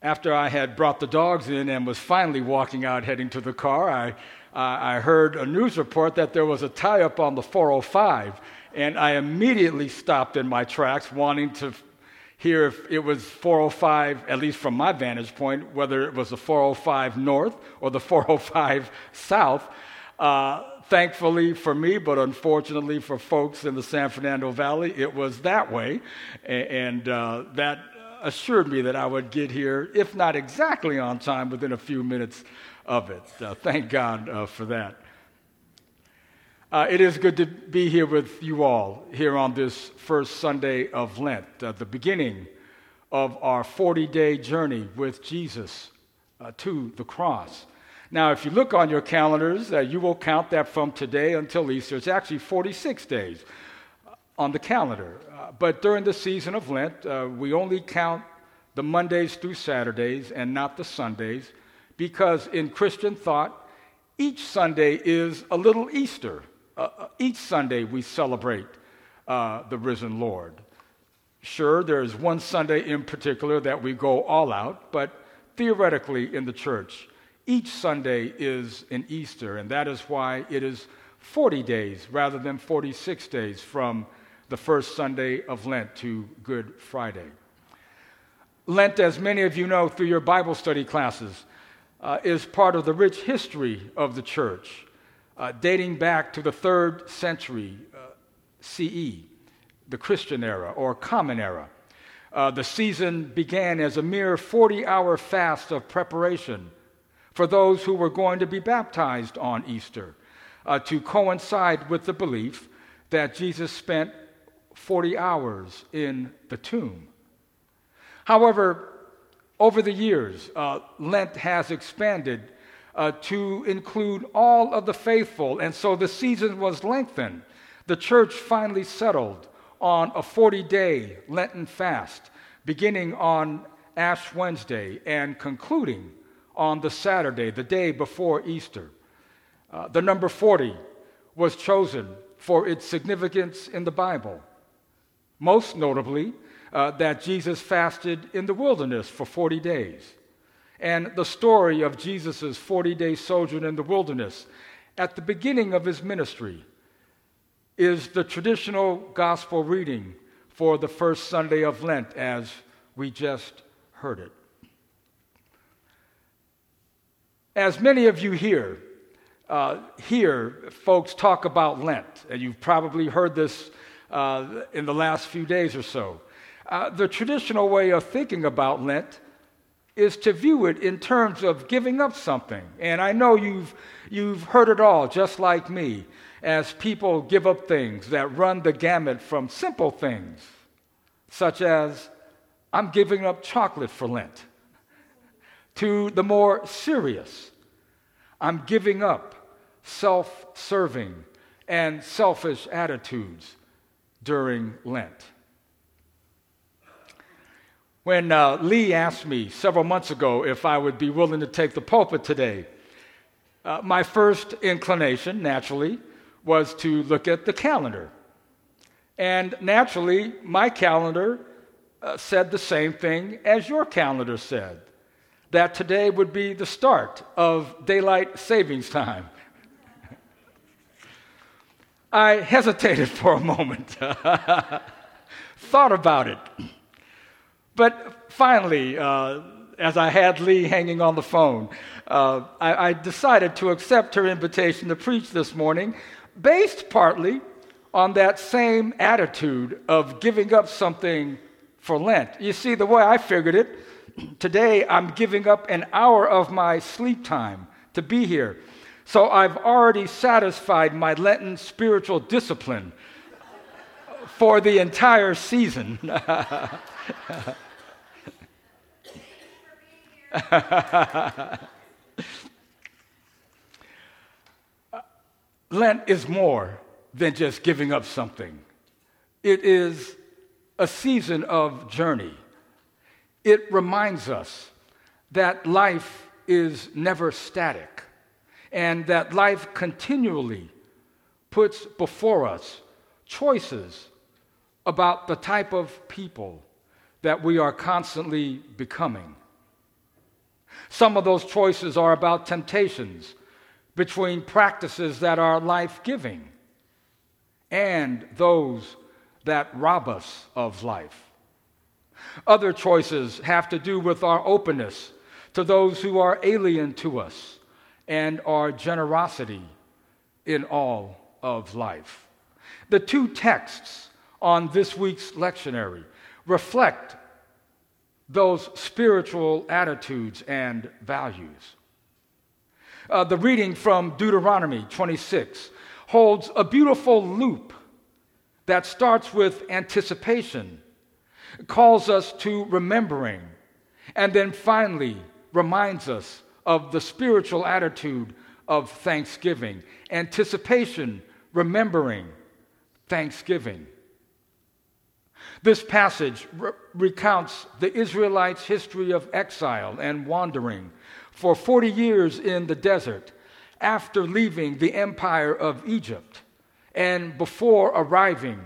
After I had brought the dogs in and was finally walking out heading to the car, I, uh, I heard a news report that there was a tie up on the 405. And I immediately stopped in my tracks, wanting to hear if it was 405, at least from my vantage point, whether it was the 405 North or the 405 South. Uh, thankfully for me, but unfortunately for folks in the San Fernando Valley, it was that way. And uh, that assured me that I would get here, if not exactly on time, within a few minutes of it. Uh, thank God uh, for that. Uh, it is good to be here with you all here on this first Sunday of Lent, uh, the beginning of our 40 day journey with Jesus uh, to the cross. Now, if you look on your calendars, uh, you will count that from today until Easter. It's actually 46 days on the calendar. Uh, but during the season of Lent, we only count the Mondays through Saturdays and not the Sundays because in Christian thought, each Sunday is a little Easter. Uh, uh, each Sunday we celebrate uh, the risen Lord. Sure, there's one Sunday in particular that we go all out, but theoretically in the church, each Sunday is an Easter, and that is why it is 40 days rather than 46 days from the first Sunday of Lent to Good Friday. Lent, as many of you know through your Bible study classes, uh, is part of the rich history of the church uh, dating back to the third century uh, CE, the Christian era or Common Era. Uh, the season began as a mere 40 hour fast of preparation for those who were going to be baptized on Easter uh, to coincide with the belief that Jesus spent 40 hours in the tomb. However, over the years, uh, Lent has expanded uh, to include all of the faithful. And so the season was lengthened. The church finally settled on a 40 day Lenten fast, beginning on Ash Wednesday and concluding on the Saturday, the day before Easter. Uh, the number 40 was chosen for its significance in the Bible, most notably, uh, that Jesus fasted in the wilderness for 40 days and the story of Jesus' 40 day sojourn in the wilderness at the beginning of his ministry is the traditional gospel reading for the first Sunday of Lent, as we just heard it. As many of you here uh, hear folks talk about Lent, and you've probably heard this uh, in the last few days or so, uh, the traditional way of thinking about Lent is to view it in terms of giving up something. And I know you've, you've heard it all, just like me, as people give up things that run the gamut from simple things, such as, I'm giving up chocolate for Lent, to the more serious, I'm giving up self serving and selfish attitudes during Lent. When uh, Lee asked me several months ago if I would be willing to take the pulpit today, uh, my first inclination, naturally, was to look at the calendar. And naturally, my calendar uh, said the same thing as your calendar said that today would be the start of daylight savings time. I hesitated for a moment, thought about it. But finally, uh, as I had Lee hanging on the phone, uh, I, I decided to accept her invitation to preach this morning, based partly on that same attitude of giving up something for Lent. You see, the way I figured it, today I'm giving up an hour of my sleep time to be here. So I've already satisfied my Lenten spiritual discipline for the entire season. Lent is more than just giving up something, it is a season of journey. It reminds us that life is never static and that life continually puts before us choices about the type of people that we are constantly becoming. Some of those choices are about temptations between practices that are life giving and those that rob us of life. Other choices have to do with our openness to those who are alien to us and our generosity in all of life. The two texts on this week's lectionary reflect those spiritual attitudes and values. Uh, the reading from Deuteronomy 26 holds a beautiful loop that starts with anticipation, calls us to remembering, and then finally reminds us of the spiritual attitude of thanksgiving. Anticipation, remembering, thanksgiving. This passage re- recounts the Israelites' history of exile and wandering for 40 years in the desert after leaving the empire of Egypt and before arriving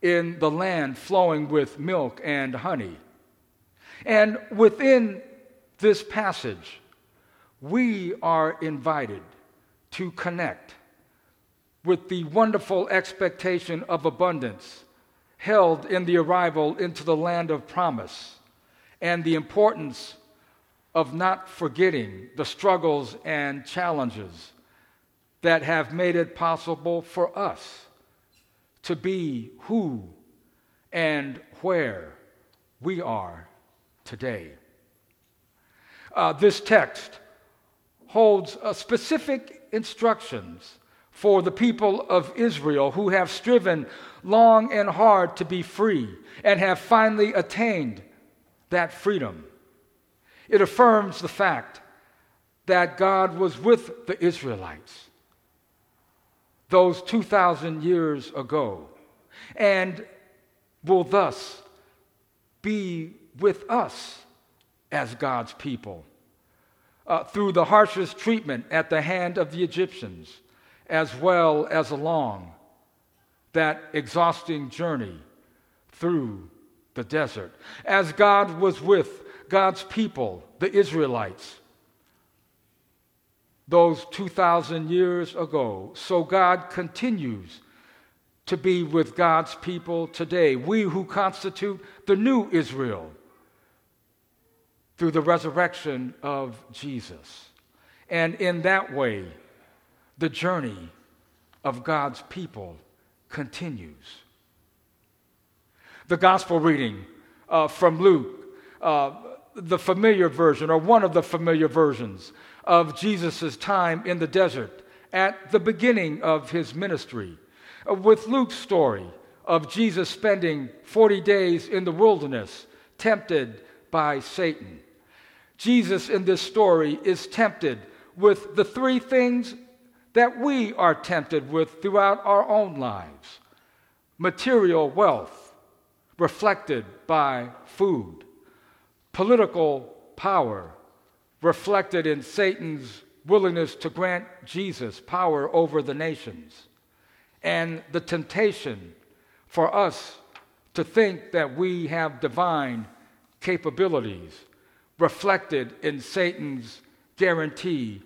in the land flowing with milk and honey. And within this passage, we are invited to connect with the wonderful expectation of abundance held in the arrival into the land of promise and the importance of not forgetting the struggles and challenges that have made it possible for us to be who and where we are today. Uh, this text holds uh, specific instructions for the people of Israel who have striven long and hard to be free and have finally attained that freedom. It affirms the fact that God was with the Israelites those 2,000 years ago and will thus be with us as God's people uh, through the harshest treatment at the hand of the Egyptians, as well as along that exhausting journey through the desert. As God was with God's people, the Israelites, those 2,000 years ago, so God continues to be with God's people today. We who constitute the new Israel through the resurrection of Jesus. And in that way, the journey of God's people continues. The gospel reading uh, from Luke, uh, the familiar version, or one of the familiar versions of Jesus' time in the desert at the beginning of his ministry, uh, with Luke's story of Jesus spending 40 days in the wilderness, tempted by Satan. Jesus in this story is tempted with the three things that we are tempted with throughout our own lives. Material wealth, reflected by food, political power, reflected in Satan's willingness to grant Jesus power over the nations, and the temptation for us to think that we have divine capabilities reflected in Satan's guarantee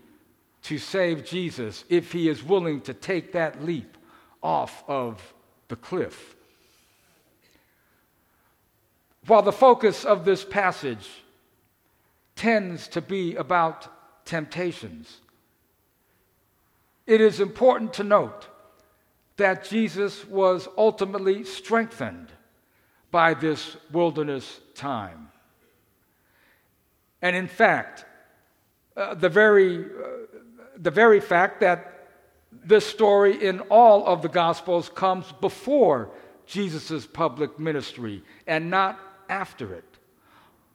to save Jesus if he is willing to take that leap off of the cliff. While the focus of this passage tends to be about temptations, it is important to note that Jesus was ultimately strengthened by this wilderness time. And in fact, uh, the very uh, the very fact that this story in all of the Gospels comes before Jesus' public ministry and not after it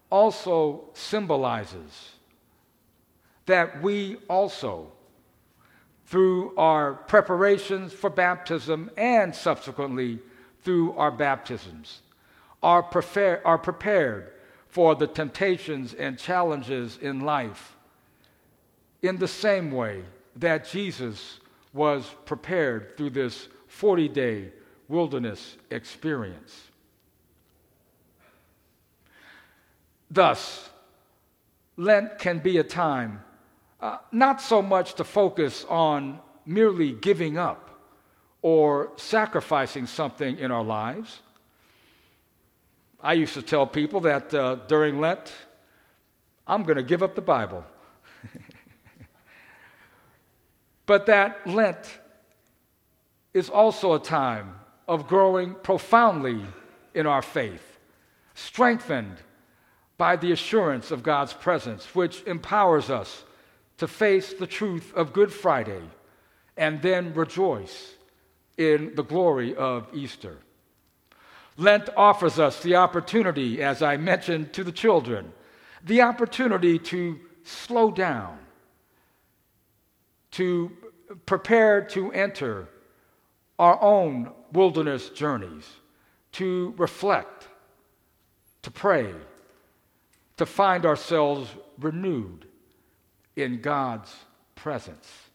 also symbolizes that we also, through our preparations for baptism and subsequently through our baptisms, are, prefer- are prepared for the temptations and challenges in life in the same way that Jesus was prepared through this 40 day wilderness experience. Thus, Lent can be a time uh, not so much to focus on merely giving up or sacrificing something in our lives. I used to tell people that uh, during Lent, I'm going to give up the Bible. but that Lent is also a time of growing profoundly in our faith, strengthened by the assurance of God's presence, which empowers us to face the truth of Good Friday and then rejoice in the glory of Easter. Lent offers us the opportunity, as I mentioned to the children, the opportunity to slow down, to prepare to enter our own wilderness journeys, to reflect, to pray, to find ourselves renewed in God's presence.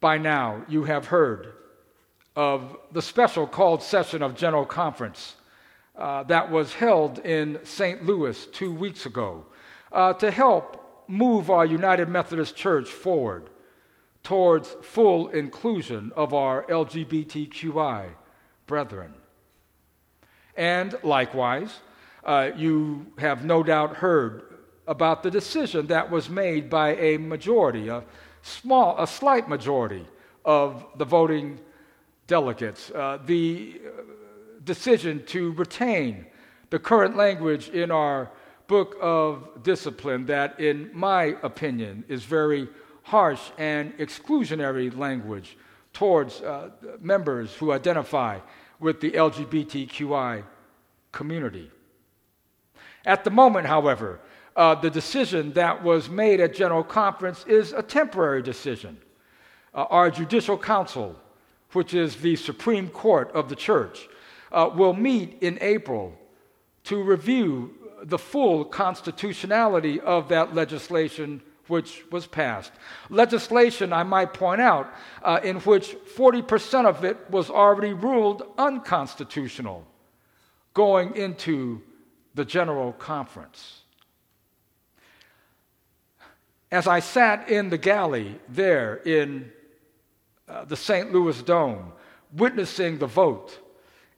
By now, you have heard of the special called session of General Conference uh, that was held in St. Louis two weeks ago uh, to help move our United Methodist Church forward towards full inclusion of our LGBTQI brethren. And likewise, uh, you have no doubt heard about the decision that was made by a majority, a small, a slight majority of the voting delegates. Uh, the uh, decision to retain the current language in our book of discipline that, in my opinion, is very harsh and exclusionary language towards uh, members who identify with the LGBTQI community. At the moment, however, uh, the decision that was made at General Conference is a temporary decision. Uh, our Judicial Council, which is the Supreme Court of the Church, uh, will meet in April to review the full constitutionality of that legislation which was passed. Legislation, I might point out, uh, in which 40% of it was already ruled unconstitutional going into the General Conference. As I sat in the galley there in uh, the St. Louis Dome, witnessing the vote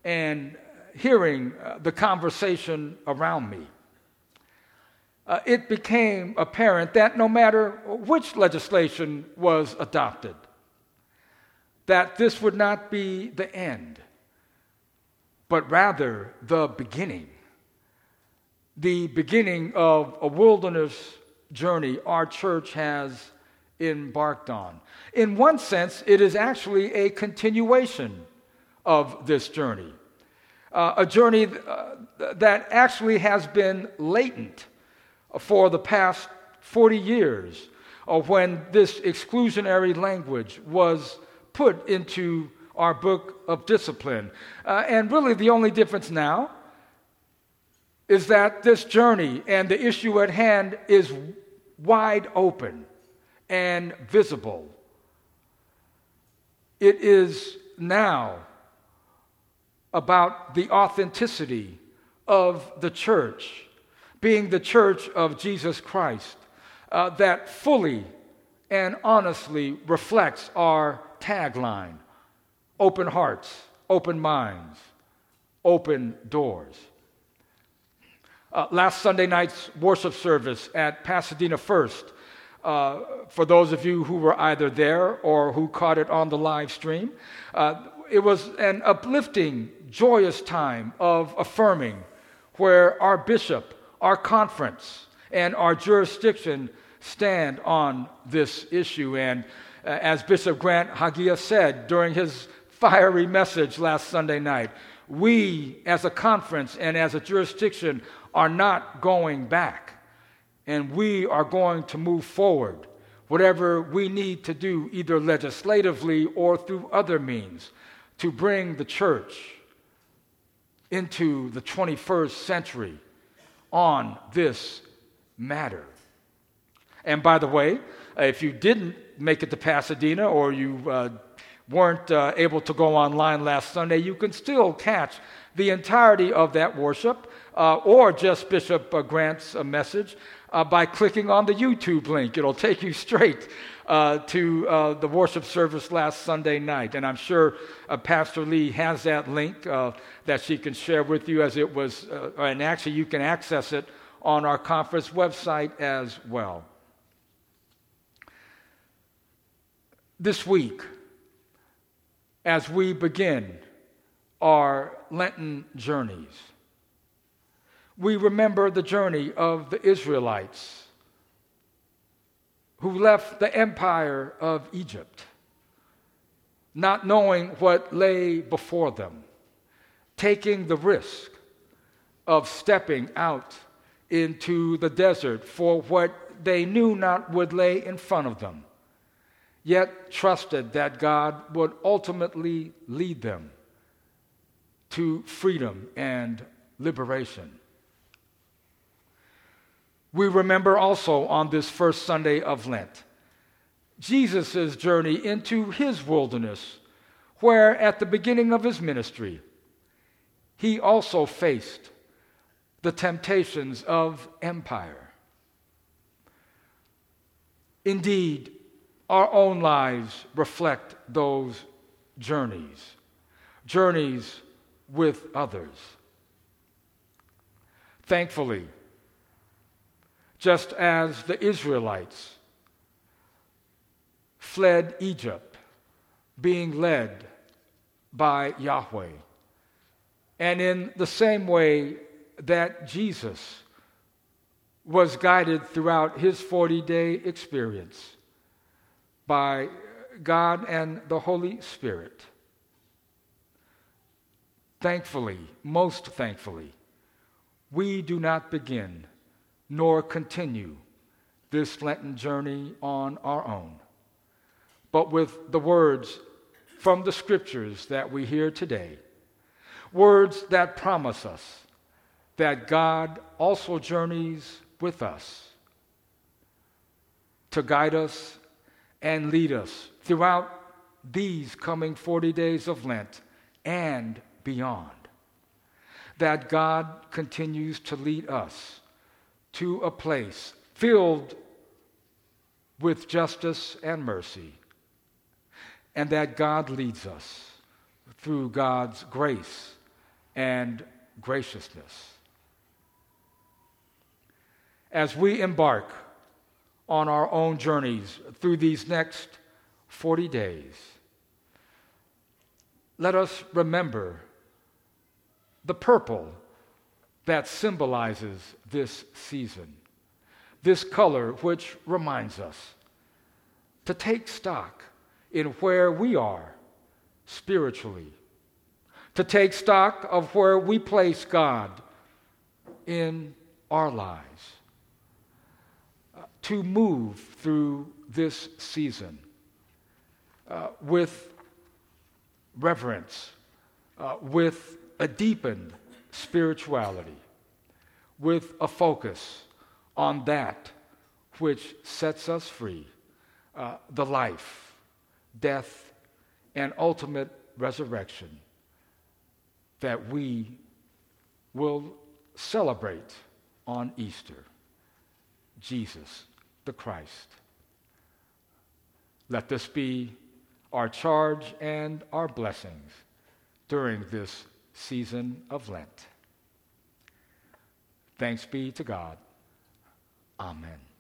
and hearing uh, the conversation around me, uh, it became apparent that no matter which legislation was adopted, that this would not be the end, but rather the beginning. The beginning of a wilderness journey our church has embarked on. In one sense, it is actually a continuation of this journey, uh, a journey uh, that actually has been latent for the past 40 years when this exclusionary language was put into our book of discipline. Uh, and really, the only difference now is that this journey and the issue at hand is wide open and visible. It is now about the authenticity of the church being the church of Jesus Christ, uh, that fully and honestly reflects our tagline open hearts, open minds, open doors. Uh, last Sunday night's worship service at Pasadena First, uh, for those of you who were either there or who caught it on the live stream, uh, it was an uplifting, joyous time of affirming where our bishop our conference and our jurisdiction stand on this issue. And uh, as Bishop Grant Hagiya said during his fiery message last Sunday night, we as a conference and as a jurisdiction are not going back. And we are going to move forward, whatever we need to do, either legislatively or through other means, to bring the church into the 21st century on this matter. And by the way, if you didn't make it to Pasadena or you uh, weren't uh, able to go online last Sunday, you can still catch the entirety of that worship uh, or just Bishop uh, Grant's uh, message uh, by clicking on the YouTube link. It'll take you straight to the worship service last Sunday night. And I'm sure Pastor Lee has that link that she can share with you as it was, and actually you can access it on our conference website as well. This week, as we begin our Lenten journeys, we remember the journey of the Israelites who left the empire of Egypt, not knowing what lay before them, taking the risk of stepping out into the desert for what they knew not would lay in front of them, yet trusted that God would ultimately lead them to freedom and liberation. We remember also on this first Sunday of Lent Jesus' journey into his wilderness, where at the beginning of his ministry, he also faced the temptations of empire. Indeed, our own lives reflect those journeys, journeys with others. Thankfully, just as the Israelites fled Egypt, being led by Yahweh. And in the same way that Jesus was guided throughout his 40 day experience by God and the Holy Spirit. Thankfully, most thankfully, we do not begin nor continue this Lenten journey on our own, but with the words from the scriptures that we hear today, words that promise us that God also journeys with us to guide us and lead us throughout these coming 40 days of Lent and beyond. That God continues to lead us to a place filled with justice and mercy, and that God leads us through God's grace and graciousness. As we embark on our own journeys through these next 40 days, let us remember the purple that symbolizes this season. This color, which reminds us to take stock in where we are spiritually, to take stock of where we place God in our lives, to move through this season uh, with reverence, uh, with a deepened spirituality with a focus on that which sets us free uh, the life, death, and ultimate resurrection that we will celebrate on Easter Jesus the Christ. Let this be our charge and our blessings during this season of Lent. Thanks be to God. Amen.